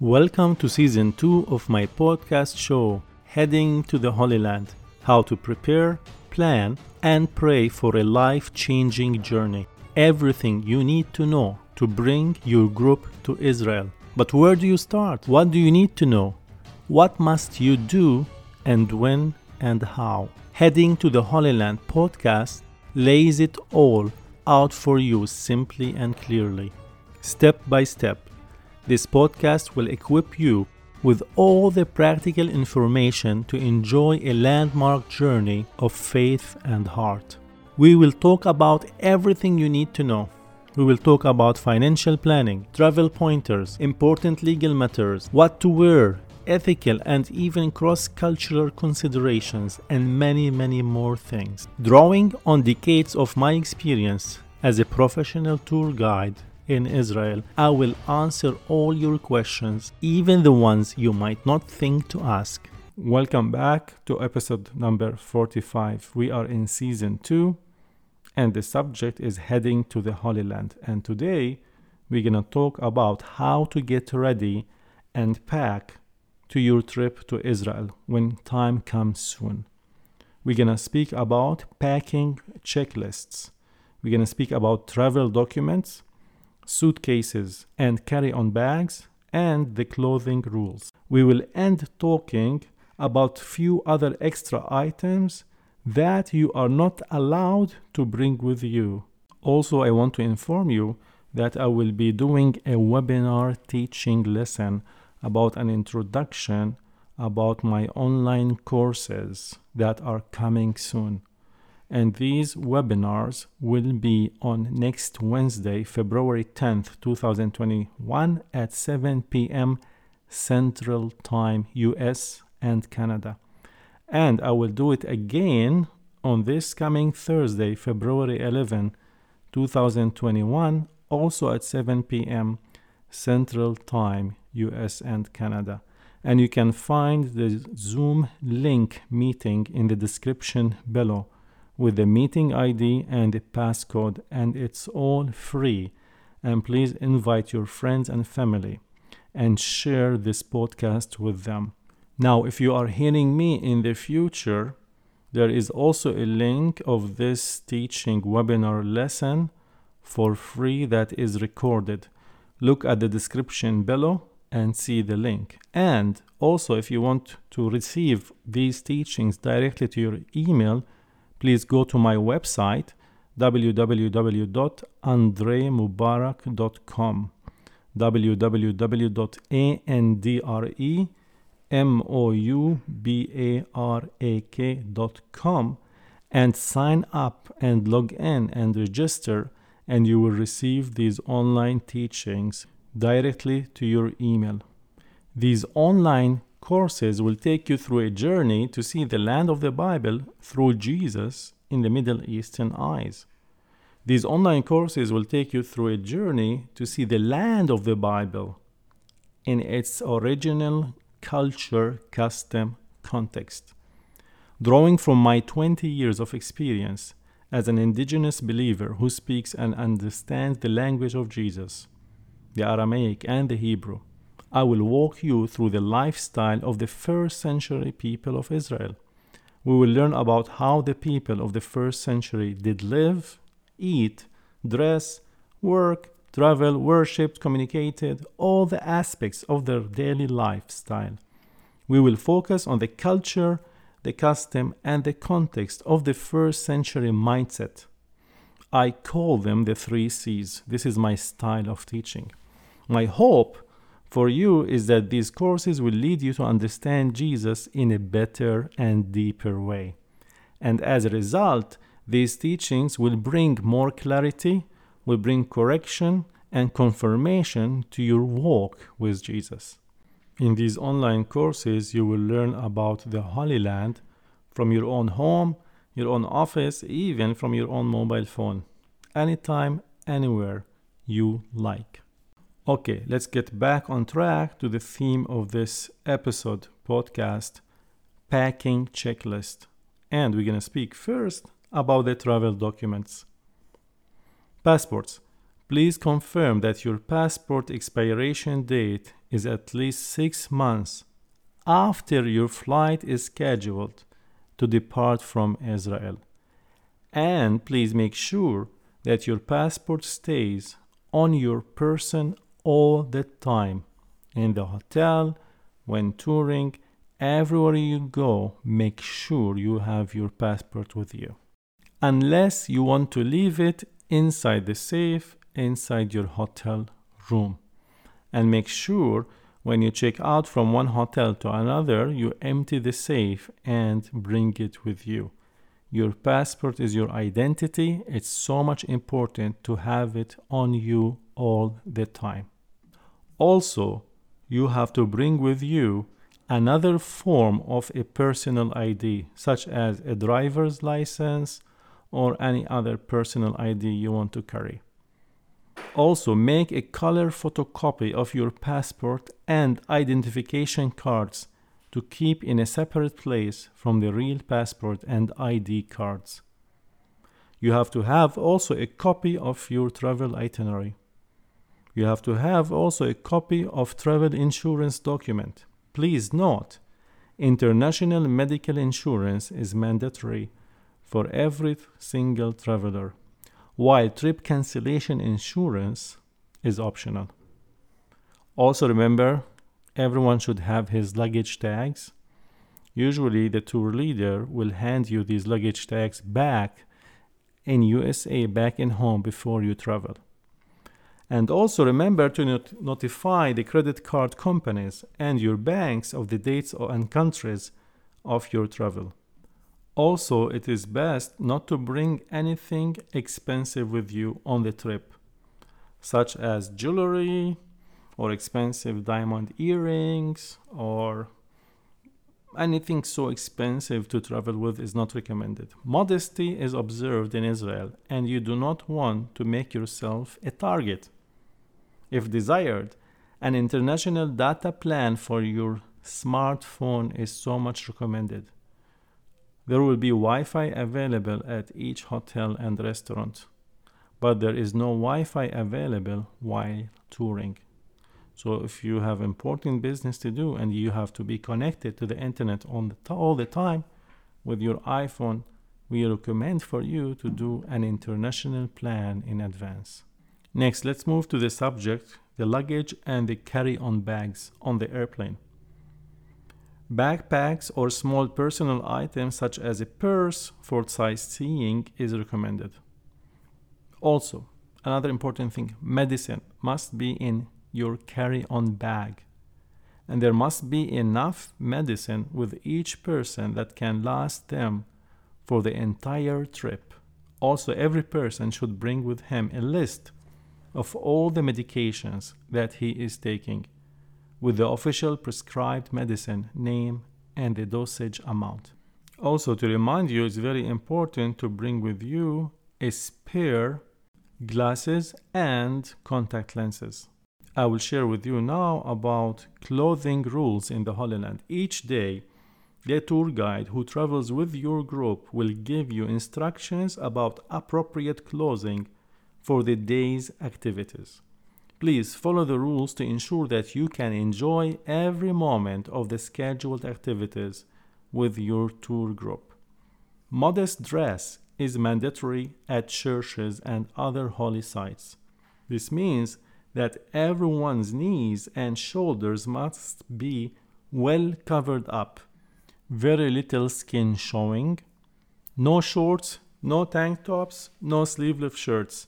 Welcome to season 2 of my podcast show, Heading to the Holy Land How to Prepare, Plan, and Pray for a Life Changing Journey. Everything you need to know to bring your group to Israel. But where do you start? What do you need to know? What must you do, and when and how? Heading to the Holy Land podcast lays it all out for you simply and clearly, step by step this podcast will equip you with all the practical information to enjoy a landmark journey of faith and heart. We will talk about everything you need to know. We will talk about financial planning, travel pointers, important legal matters, what to wear, ethical and even cross cultural considerations, and many, many more things. Drawing on decades of my experience as a professional tour guide in Israel. I will answer all your questions, even the ones you might not think to ask. Welcome back to episode number 45. We are in season 2 and the subject is heading to the Holy Land. And today we're going to talk about how to get ready and pack to your trip to Israel when time comes soon. We're going to speak about packing checklists. We're going to speak about travel documents suitcases, and carry on bags, and the clothing rules. We will end talking about few other extra items that you are not allowed to bring with you. Also, I want to inform you that I will be doing a webinar teaching lesson about an introduction about my online courses that are coming soon and these webinars will be on next Wednesday, February 10th, 2021 at 7 p.m. Central Time, US and Canada. And I will do it again on this coming Thursday, February 11, 2021, also at 7 p.m. Central Time, US and Canada. And you can find the Zoom link meeting in the description below with the meeting ID and the passcode, and it's all free. And please invite your friends and family and share this podcast with them. Now, if you are hearing me in the future, there is also a link of this teaching webinar lesson for free that is recorded. Look at the description below and see the link. And also, if you want to receive these teachings directly to your email, please go to my website www.andremubarak.com www.andremubarak.com and sign up and log in and register and you will receive these online teachings directly to your email. These online courses will take you through a journey to see the land of the Bible through Jesus in the Middle Eastern eyes. These online courses will take you through a journey to see the land of the Bible in its original culture, custom, context. Drawing from my 20 years of experience as an indigenous believer who speaks and understands the language of Jesus, the Aramaic and the Hebrew, I will walk you through the lifestyle of the first century people of Israel. We will learn about how the people of the first century did live, eat, dress, work, travel, worship, communicated, all the aspects of their daily lifestyle. We will focus on the culture, the custom, and the context of the first century mindset. I call them the three C's. This is my style of teaching. My hope for you is that these courses will lead you to understand Jesus in a better and deeper way. And as a result, these teachings will bring more clarity, will bring correction and confirmation to your walk with Jesus. In these online courses, you will learn about the Holy Land from your own home, your own office, even from your own mobile phone, anytime, anywhere you like. Okay, let's get back on track to the theme of this episode podcast packing checklist. And we're going to speak first about the travel documents. Passports. Please confirm that your passport expiration date is at least six months after your flight is scheduled to depart from Israel. And please make sure that your passport stays on your person all the time in the hotel, when touring, everywhere you go, make sure you have your passport with you. Unless you want to leave it inside the safe inside your hotel room. And make sure when you check out from one hotel to another, you empty the safe and bring it with you. Your passport is your identity. It's so much important to have it on you all the time. Also, you have to bring with you another form of a personal ID, such as a driver's license or any other personal ID you want to carry. Also, make a color photocopy of your passport and identification cards to keep in a separate place from the real passport and ID cards. You have to have also a copy of your travel itinerary. You have to have also a copy of travel insurance document. Please note, international medical insurance is mandatory for every single traveler, while trip cancellation insurance is optional. Also remember, everyone should have his luggage tags. Usually the tour leader will hand you these luggage tags back in USA back in home before you travel. And also remember to not notify the credit card companies and your banks of the dates and countries of your travel. Also, it is best not to bring anything expensive with you on the trip, such as jewelry or expensive diamond earrings or anything so expensive to travel with is not recommended. Modesty is observed in Israel, and you do not want to make yourself a target. If desired, an international data plan for your smartphone is so much recommended. There will be Wi Fi available at each hotel and restaurant, but there is no Wi Fi available while touring. So, if you have important business to do and you have to be connected to the internet on the t- all the time with your iPhone, we recommend for you to do an international plan in advance. Next, let's move to the subject the luggage and the carry on bags on the airplane. Backpacks or small personal items such as a purse for sightseeing is recommended. Also, another important thing medicine must be in your carry on bag. And there must be enough medicine with each person that can last them for the entire trip. Also, every person should bring with him a list of all the medications that he is taking, with the official prescribed medicine name and the dosage amount. Also, to remind you, it's very important to bring with you a spare glasses and contact lenses. I will share with you now about clothing rules in the Holy Land. Each day, the tour guide who travels with your group will give you instructions about appropriate clothing for the day's activities. Please follow the rules to ensure that you can enjoy every moment of the scheduled activities with your tour group. Modest dress is mandatory at churches and other holy sites. This means that everyone's knees and shoulders must be well covered up, very little skin showing, no shorts, no tank tops, no sleeveless shirts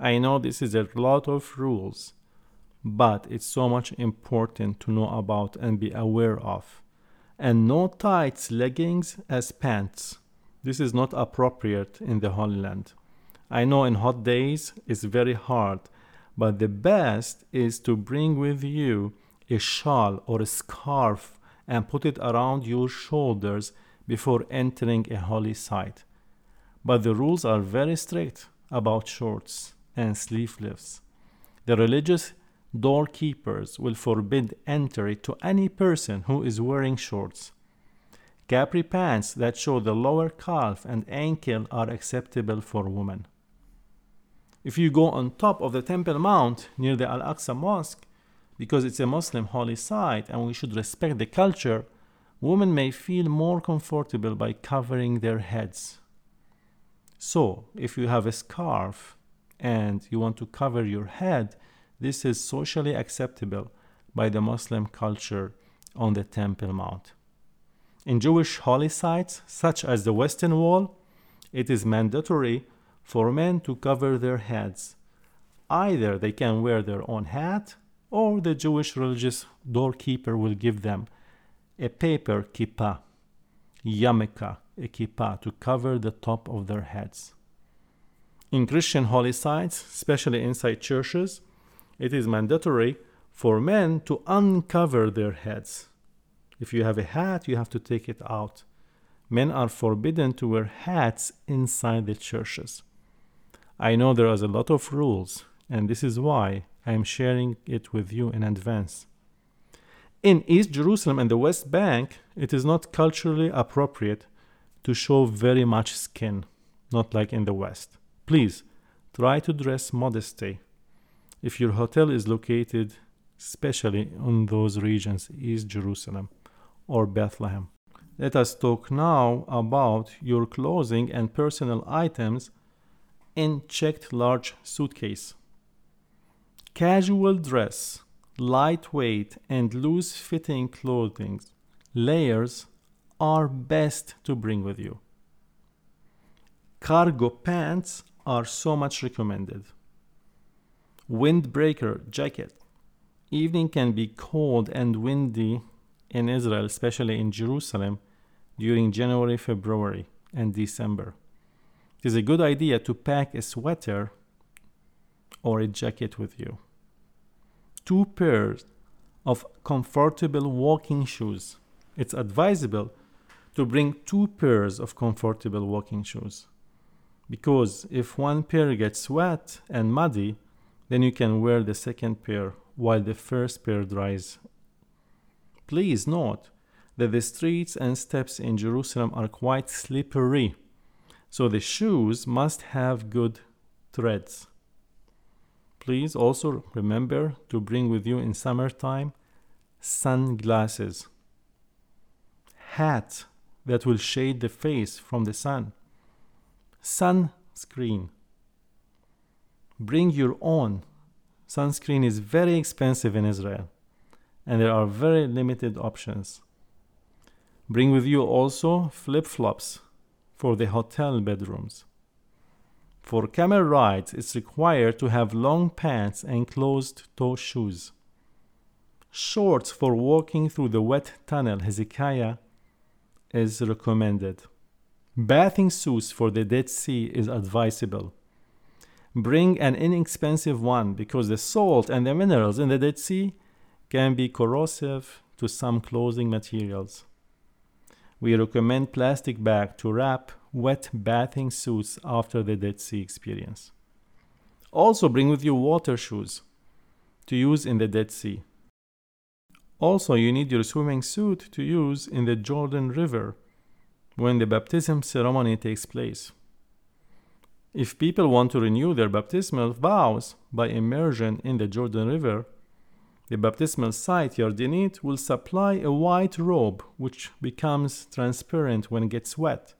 I know this is a lot of rules, but it's so much important to know about and be aware of. And no tights leggings as pants. This is not appropriate in the Holy Land. I know in hot days it's very hard, but the best is to bring with you a shawl or a scarf and put it around your shoulders before entering a holy site. But the rules are very strict about shorts and sleeveless. The religious doorkeepers will forbid entry to any person who is wearing shorts. Capri pants that show the lower calf and ankle are acceptable for women. If you go on top of the Temple Mount near the Al Aqsa Mosque, because it's a Muslim holy site and we should respect the culture, women may feel more comfortable by covering their heads. So, if you have a scarf and you want to cover your head, this is socially acceptable by the Muslim culture on the Temple Mount. In Jewish holy sites, such as the Western Wall, it is mandatory for men to cover their heads. Either they can wear their own hat, or the Jewish religious doorkeeper will give them a paper kippah, yarmulke, a kippah, to cover the top of their heads. In Christian holy sites, especially inside churches, it is mandatory for men to uncover their heads. If you have a hat, you have to take it out. Men are forbidden to wear hats inside the churches. I know there are a lot of rules, and this is why I am sharing it with you in advance. In East Jerusalem and the West Bank, it is not culturally appropriate to show very much skin, not like in the West. Please try to dress modestly. If your hotel is located especially in those regions, East Jerusalem or Bethlehem. Let us talk now about your clothing and personal items in checked large suitcase. Casual dress, lightweight and loose fitting clothing layers are best to bring with you. Cargo pants are so much recommended. Windbreaker jacket. Evening can be cold and windy in Israel, especially in Jerusalem, during January, February, and December. It is a good idea to pack a sweater or a jacket with you. Two pairs of comfortable walking shoes. It's advisable to bring two pairs of comfortable walking shoes because if one pair gets wet and muddy, then you can wear the second pair while the first pair dries Please note that the streets and steps in Jerusalem are quite slippery, so the shoes must have good threads. Please also remember to bring with you in summertime sunglasses, hat that will shade the face from the sun, sunscreen. Bring your own. Sunscreen is very expensive in Israel and there are very limited options. Bring with you also flip flops for the hotel bedrooms. For camel rides, it's required to have long pants and closed toe shoes. Shorts for walking through the wet tunnel Hezekiah is recommended. Bathing suits for the Dead Sea is advisable. Bring an inexpensive one because the salt and the minerals in the Dead Sea can be corrosive to some clothing materials. We recommend plastic bag to wrap wet bathing suits after the Dead Sea experience. Also bring with you water shoes to use in the Dead Sea. Also, you need your swimming suit to use in the Jordan River when the baptism ceremony takes place. If people want to renew their baptismal vows by immersion in the Jordan River, the baptismal site Yardenit will supply a white robe which becomes transparent when it gets wet.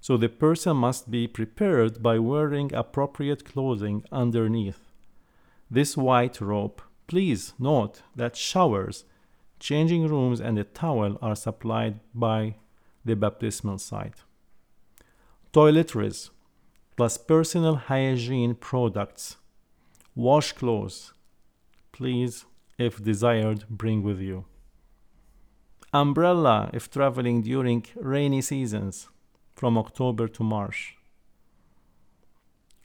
So the person must be prepared by wearing appropriate clothing underneath. This white robe, please note that showers, changing rooms, and a towel are supplied by the baptismal site. Toiletries plus personal hygiene products. Wash clothes. Please if desired, bring with you. Umbrella if traveling during rainy seasons from October to March.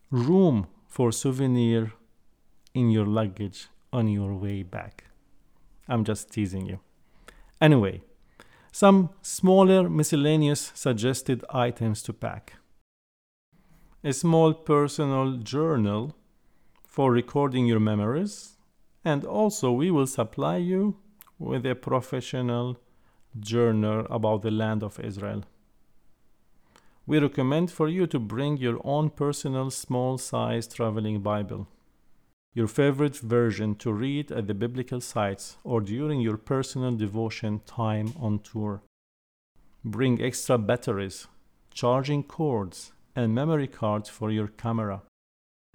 Room for souvenir in your luggage on your way back. I'm just teasing you. Anyway, some smaller miscellaneous suggested items to pack. A small personal journal for recording your memories and also we will supply you with a professional journal about the land of Israel. We recommend for you to bring your own personal small size traveling Bible. Your favorite version to read at the biblical sites or during your personal devotion time on tour. Bring extra batteries, charging cords, and memory cards for your camera.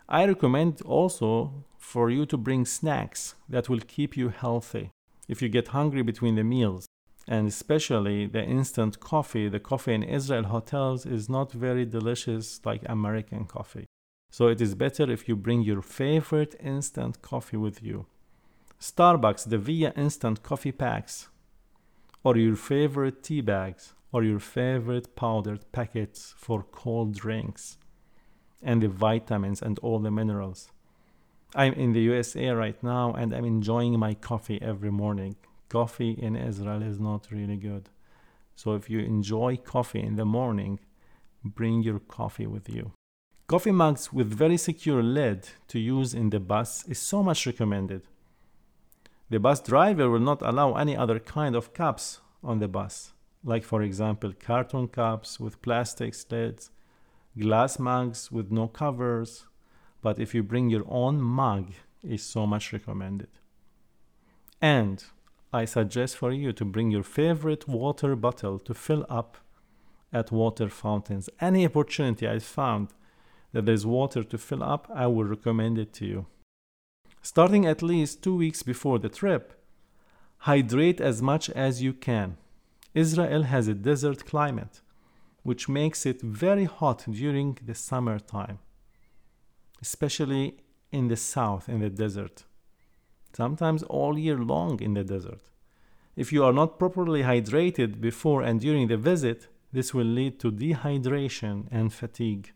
I recommend also for you to bring snacks that will keep you healthy if you get hungry between the meals. And especially the instant coffee, the coffee in Israel hotels is not very delicious like American coffee. So it is better if you bring your favorite instant coffee with you. Starbucks, the Via instant coffee packs, or your favorite tea bags, or your favorite powdered packets for cold drinks and the vitamins and all the minerals. I'm in the USA right now and I'm enjoying my coffee every morning. Coffee in Israel is not really good. So if you enjoy coffee in the morning, bring your coffee with you. Coffee mugs with very secure lid to use in the bus is so much recommended. The bus driver will not allow any other kind of cups on the bus, like for example carton cups with plastic lids glass mugs with no covers, but if you bring your own mug, is so much recommended. And I suggest for you to bring your favorite water bottle to fill up at water fountains. Any opportunity I found that there's water to fill up, I will recommend it to you. Starting at least two weeks before the trip, hydrate as much as you can. Israel has a desert climate which makes it very hot during the summertime, especially in the south, in the desert. Sometimes all year long in the desert. If you are not properly hydrated before and during the visit, this will lead to dehydration and fatigue.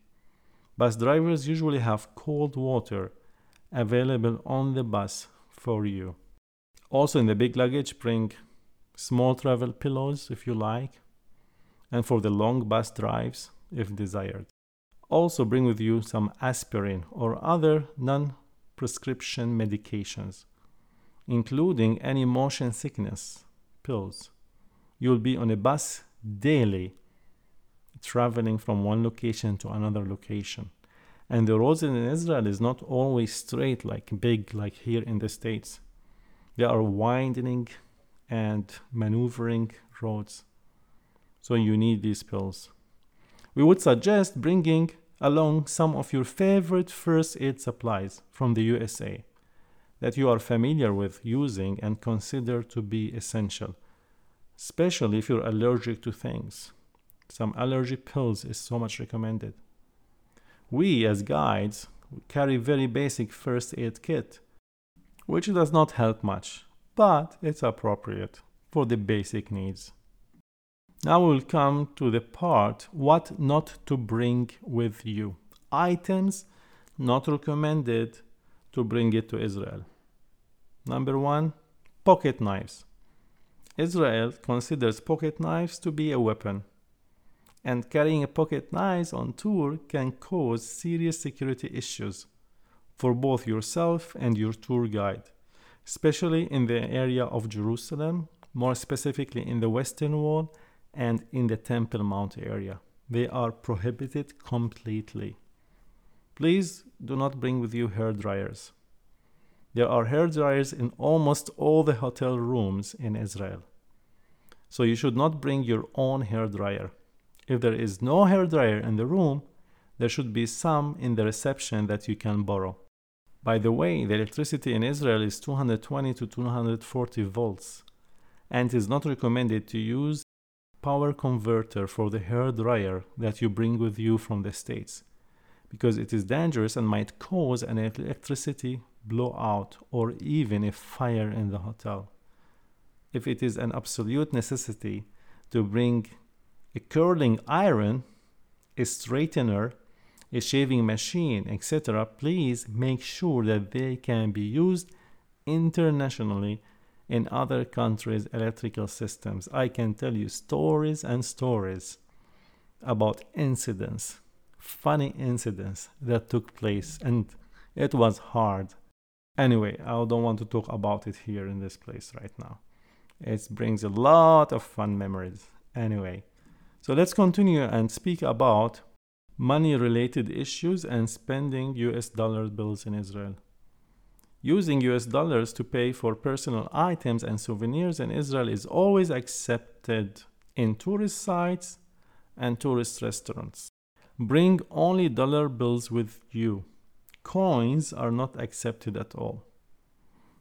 Bus drivers usually have cold water available on the bus for you. Also, in the big luggage, bring small travel pillows if you like, and for the long bus drives if desired. Also, bring with you some aspirin or other non prescription medications, including any motion sickness pills. You'll be on a bus daily, traveling from one location to another location. And the roads in Israel is not always straight, like big, like here in the States. They are winding and maneuvering roads so you need these pills. We would suggest bringing along some of your favorite first aid supplies from the USA that you are familiar with using and consider to be essential, especially if you're allergic to things. Some allergy pills is so much recommended. We, as guides, carry very basic first aid kit, which does not help much, but it's appropriate for the basic needs. Now we'll come to the part what not to bring with you. Items not recommended to bring it to Israel. Number one, pocket knives. Israel considers pocket knives to be a weapon, and carrying a pocket knife on tour can cause serious security issues for both yourself and your tour guide, especially in the area of Jerusalem, more specifically in the Western Wall and in the Temple Mount area. They are prohibited completely. Please do not bring with you hair dryers. There are hair dryers in almost all the hotel rooms in Israel. So you should not bring your own hair dryer. If there is no hair dryer in the room, there should be some in the reception that you can borrow. By the way, the electricity in Israel is 220 to 240 volts, and it is not recommended to use power converter for the hair dryer that you bring with you from the States because it is dangerous and might cause an electricity blowout or even a fire in the hotel. If it is an absolute necessity to bring a curling iron, a straightener, a shaving machine, etc., please make sure that they can be used internationally in other countries' electrical systems. I can tell you stories and stories about incidents, funny incidents that took place, and it was hard. Anyway, I don't want to talk about it here in this place right now. It brings a lot of fun memories. Anyway, so let's continue and speak about money related issues and spending US dollar bills in Israel. Using US dollars to pay for personal items and souvenirs in Israel is always accepted in tourist sites and tourist restaurants. Bring only dollar bills with you. Coins are not accepted at all.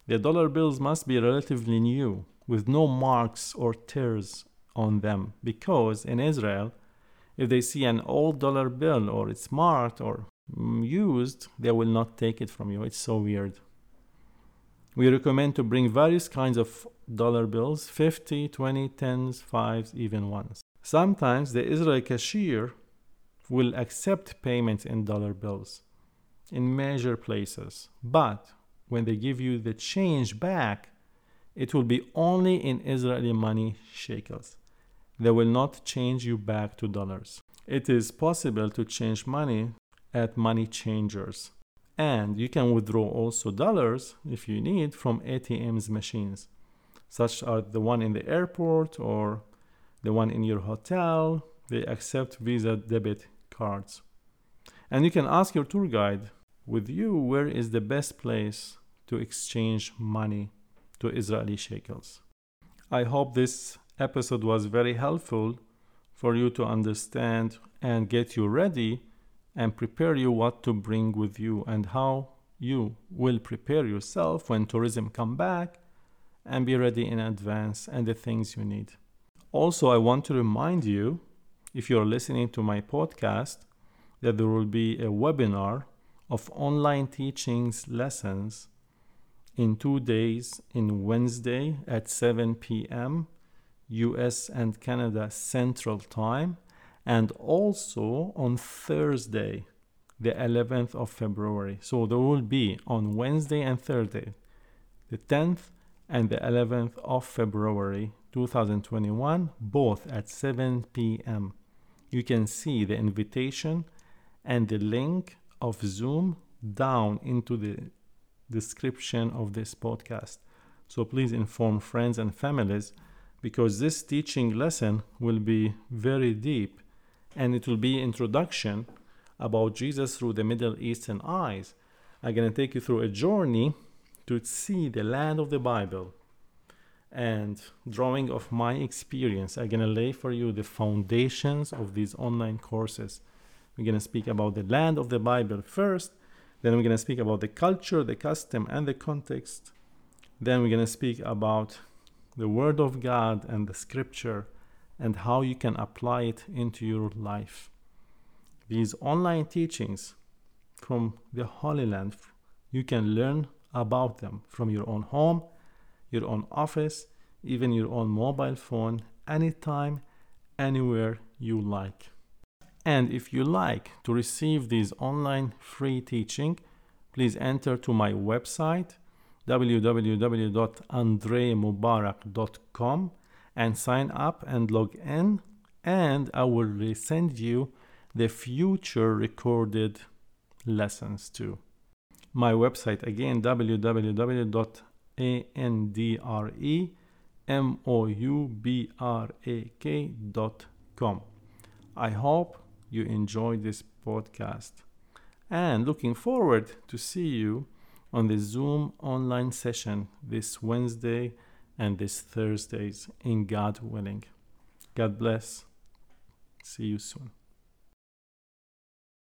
The dollar bills must be relatively new, with no marks or tears on them, because in Israel, if they see an old dollar bill or it's marked or mm, used, they will not take it from you. It's so weird. We recommend to bring various kinds of dollar bills 50, 20, 10s, 5s, even ones. Sometimes the Israeli cashier will accept payments in dollar bills in major places, but when they give you the change back, it will be only in Israeli money shekels. They will not change you back to dollars. It is possible to change money at money changers and you can withdraw also dollars if you need from ATM's machines, such as the one in the airport or the one in your hotel. They accept Visa debit cards. And you can ask your tour guide with you where is the best place to exchange money to Israeli shekels. I hope this episode was very helpful for you to understand and get you ready and prepare you what to bring with you and how you will prepare yourself when tourism come back and be ready in advance and the things you need. Also, I want to remind you if you're listening to my podcast that there will be a webinar of online teachings lessons in 2 days in Wednesday at 7 p.m. US and Canada Central Time and also on Thursday, the 11th of February. So there will be on Wednesday and Thursday, the 10th and the 11th of February 2021, both at 7 p.m. You can see the invitation and the link of Zoom down into the description of this podcast. So please inform friends and families because this teaching lesson will be very deep and it will be introduction about Jesus through the Middle Eastern eyes. I'm going to take you through a journey to see the land of the Bible and drawing of my experience. I'm going to lay for you the foundations of these online courses. We're going to speak about the land of the Bible first, then we're going to speak about the culture, the custom, and the context. Then we're going to speak about the Word of God and the Scripture and how you can apply it into your life. These online teachings from the Holy Land, you can learn about them from your own home, your own office, even your own mobile phone, anytime, anywhere you like. And if you like to receive these online free teaching, please enter to my website www.andremubarak.com and sign up and log in and I will resend you the future recorded lessons too. My website again www.andremubarak.com. I hope you enjoyed this podcast and looking forward to see you on the Zoom online session this Wednesday and this Thursdays in God willing. God bless. See you soon.